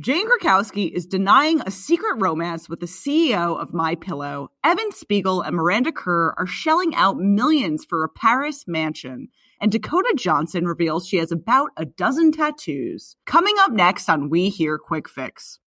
Jane Krakowski is denying a secret romance with the CEO of My Pillow. Evan Spiegel and Miranda Kerr are shelling out millions for a Paris mansion. And Dakota Johnson reveals she has about a dozen tattoos. Coming up next on We Hear Quick Fix.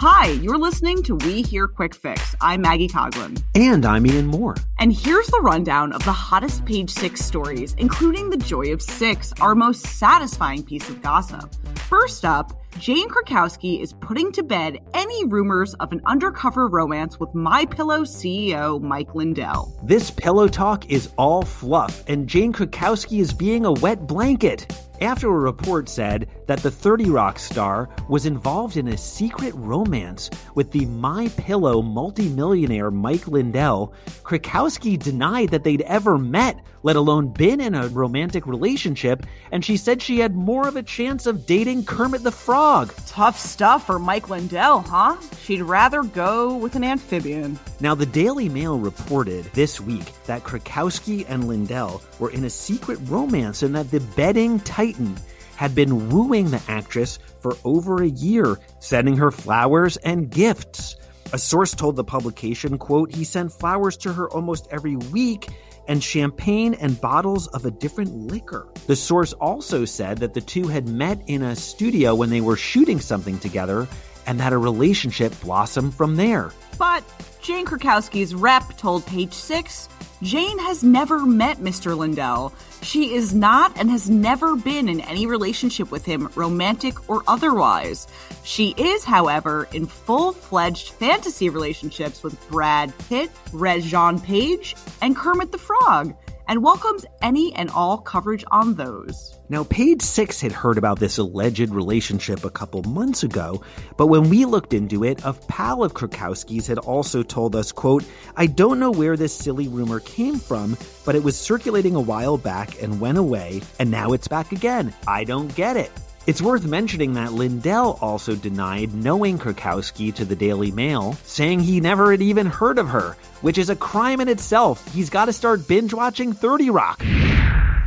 Hi, you're listening to We Hear Quick Fix. I'm Maggie Coglin. And I'm Ian Moore. And here's the rundown of the hottest page six stories, including the Joy of Six, our most satisfying piece of gossip. First up, Jane Krakowski is putting to bed any rumors of an undercover romance with My Pillow CEO Mike Lindell. This pillow talk is all fluff, and Jane Krakowski is being a wet blanket. After a report said that the 30 Rock star was involved in a secret romance with the My Pillow multimillionaire Mike Lindell, Krakowski denied that they'd ever met, let alone been in a romantic relationship, and she said she had more of a chance of dating Kermit the Frog. Tough stuff for Mike Lindell, huh? She'd rather go with an amphibian. Now, the Daily Mail reported this week that Krakowski and Lindell were in a secret romance and that the betting Titan had been wooing the actress for over a year, sending her flowers and gifts. A source told the publication, quote, he sent flowers to her almost every week and champagne and bottles of a different liquor. The source also said that the two had met in a studio when they were shooting something together and that a relationship blossomed from there. But Jane Krakowski's rep told Page Six Jane has never met Mr. Lindell. She is not and has never been in any relationship with him, romantic or otherwise. She is, however, in full fledged fantasy relationships with Brad Pitt, Regé-Jean Page, and Kermit the Frog, and welcomes any and all coverage on those. Now, Page Six had heard about this alleged relationship a couple months ago, but when we looked into it, a pal of Krakowski's had also told us, quote, I don't know where this silly rumor came from, but it was circulating a while back and went away, and now it's back again. I don't get it. It's worth mentioning that Lindell also denied knowing Krakowski to the Daily Mail, saying he never had even heard of her, which is a crime in itself. He's got to start binge watching 30 Rock.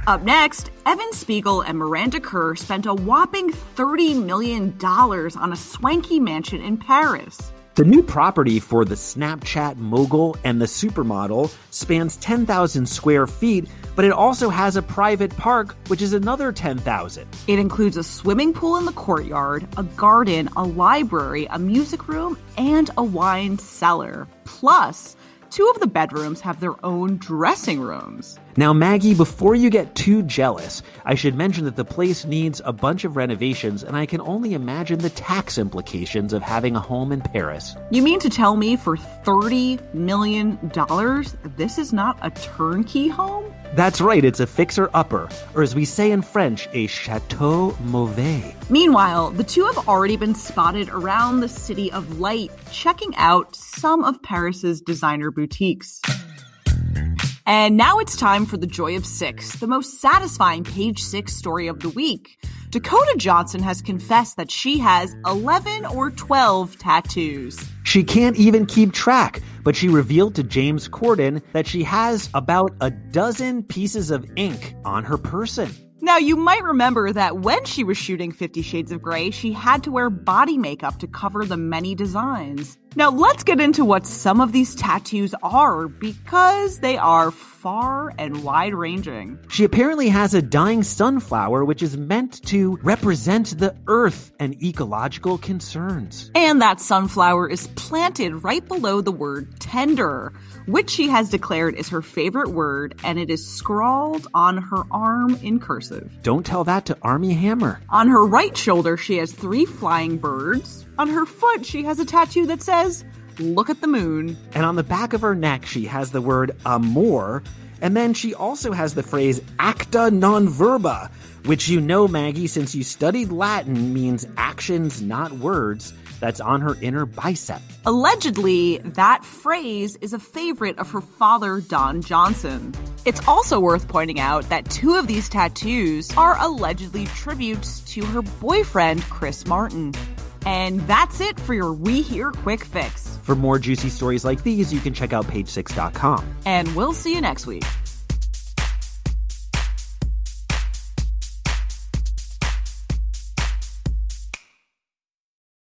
Up next, Evan Spiegel and Miranda Kerr spent a whopping $30 million on a swanky mansion in Paris. The new property for the Snapchat mogul and the supermodel spans 10,000 square feet, but it also has a private park, which is another 10,000. It includes a swimming pool in the courtyard, a garden, a library, a music room, and a wine cellar. Plus, two of the bedrooms have their own dressing rooms. Now, Maggie, before you get too jealous, I should mention that the place needs a bunch of renovations, and I can only imagine the tax implications of having a home in Paris. You mean to tell me for $30 million, this is not a turnkey home? That's right, it's a fixer upper, or as we say in French, a chateau mauvais. Meanwhile, the two have already been spotted around the City of Light, checking out some of Paris's designer boutiques. And now it's time for the Joy of Six, the most satisfying page six story of the week. Dakota Johnson has confessed that she has 11 or 12 tattoos. She can't even keep track, but she revealed to James Corden that she has about a dozen pieces of ink on her person. Now, you might remember that when she was shooting Fifty Shades of Grey, she had to wear body makeup to cover the many designs. Now, let's get into what some of these tattoos are because they are far and wide ranging. She apparently has a dying sunflower, which is meant to represent the earth and ecological concerns. And that sunflower is planted right below the word tender, which she has declared is her favorite word, and it is scrawled on her arm in cursive. Don't tell that to Armie Hammer. On her right shoulder, she has three flying birds. On her foot, she has a tattoo that says, Look at the moon. And on the back of her neck, she has the word amor. And then she also has the phrase acta non verba, which you know, Maggie, since you studied Latin, means actions, not words, that's on her inner bicep. Allegedly, that phrase is a favorite of her father, Don Johnson. It's also worth pointing out that two of these tattoos are allegedly tributes to her boyfriend, Chris Martin. And that's it for your We Hear Quick Fix. For more juicy stories like these, you can check out page6.com. And we'll see you next week.